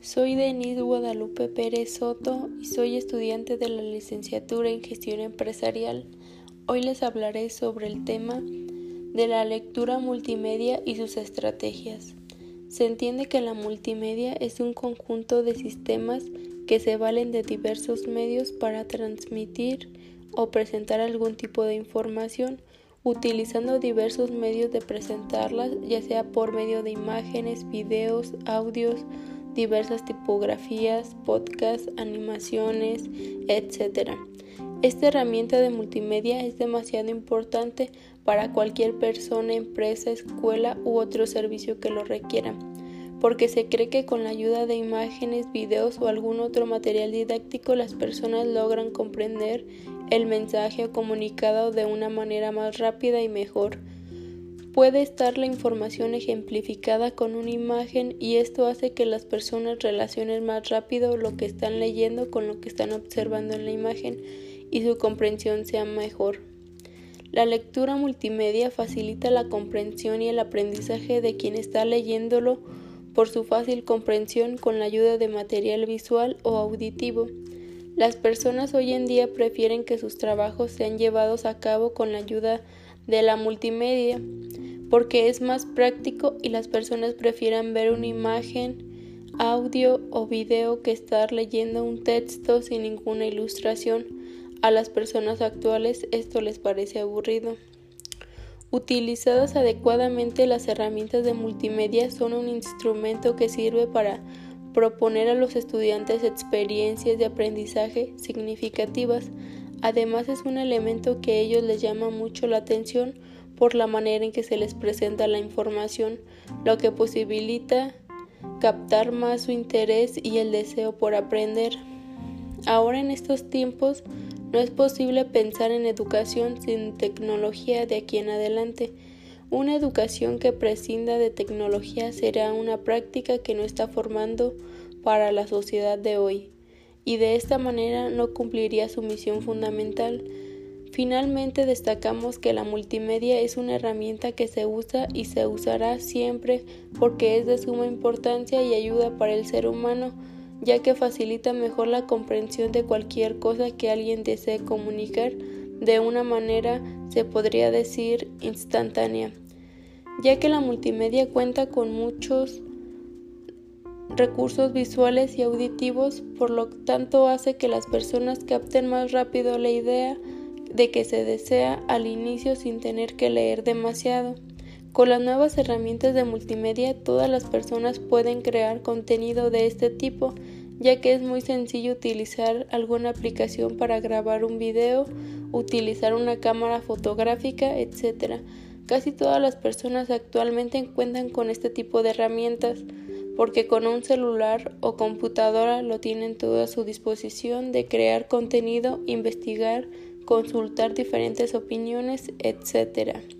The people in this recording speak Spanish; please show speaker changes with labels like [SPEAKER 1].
[SPEAKER 1] Soy Denise Guadalupe Pérez Soto y soy estudiante de la licenciatura en gestión empresarial. Hoy les hablaré sobre el tema de la lectura multimedia y sus estrategias. Se entiende que la multimedia es un conjunto de sistemas que se valen de diversos medios para transmitir o presentar algún tipo de información utilizando diversos medios de presentarlas, ya sea por medio de imágenes, videos, audios, diversas tipografías, podcasts, animaciones, etc. Esta herramienta de multimedia es demasiado importante para cualquier persona, empresa, escuela u otro servicio que lo requiera, porque se cree que con la ayuda de imágenes, videos o algún otro material didáctico las personas logran comprender el mensaje o comunicado de una manera más rápida y mejor. Puede estar la información ejemplificada con una imagen y esto hace que las personas relacionen más rápido lo que están leyendo con lo que están observando en la imagen y su comprensión sea mejor. La lectura multimedia facilita la comprensión y el aprendizaje de quien está leyéndolo por su fácil comprensión con la ayuda de material visual o auditivo. Las personas hoy en día prefieren que sus trabajos sean llevados a cabo con la ayuda de la multimedia porque es más práctico y las personas prefieren ver una imagen, audio o video que estar leyendo un texto sin ninguna ilustración. A las personas actuales esto les parece aburrido. Utilizadas adecuadamente, las herramientas de multimedia son un instrumento que sirve para proponer a los estudiantes experiencias de aprendizaje significativas. Además es un elemento que a ellos les llama mucho la atención por la manera en que se les presenta la información, lo que posibilita captar más su interés y el deseo por aprender. Ahora en estos tiempos no es posible pensar en educación sin tecnología de aquí en adelante. Una educación que prescinda de tecnología será una práctica que no está formando para la sociedad de hoy y de esta manera no cumpliría su misión fundamental. Finalmente destacamos que la multimedia es una herramienta que se usa y se usará siempre porque es de suma importancia y ayuda para el ser humano, ya que facilita mejor la comprensión de cualquier cosa que alguien desee comunicar de una manera, se podría decir, instantánea, ya que la multimedia cuenta con muchos recursos visuales y auditivos, por lo tanto hace que las personas capten más rápido la idea, de que se desea al inicio sin tener que leer demasiado. Con las nuevas herramientas de multimedia todas las personas pueden crear contenido de este tipo, ya que es muy sencillo utilizar alguna aplicación para grabar un video, utilizar una cámara fotográfica, etc. Casi todas las personas actualmente cuentan con este tipo de herramientas, porque con un celular o computadora lo tienen todo a su disposición de crear contenido, investigar, consultar diferentes opiniones, etc.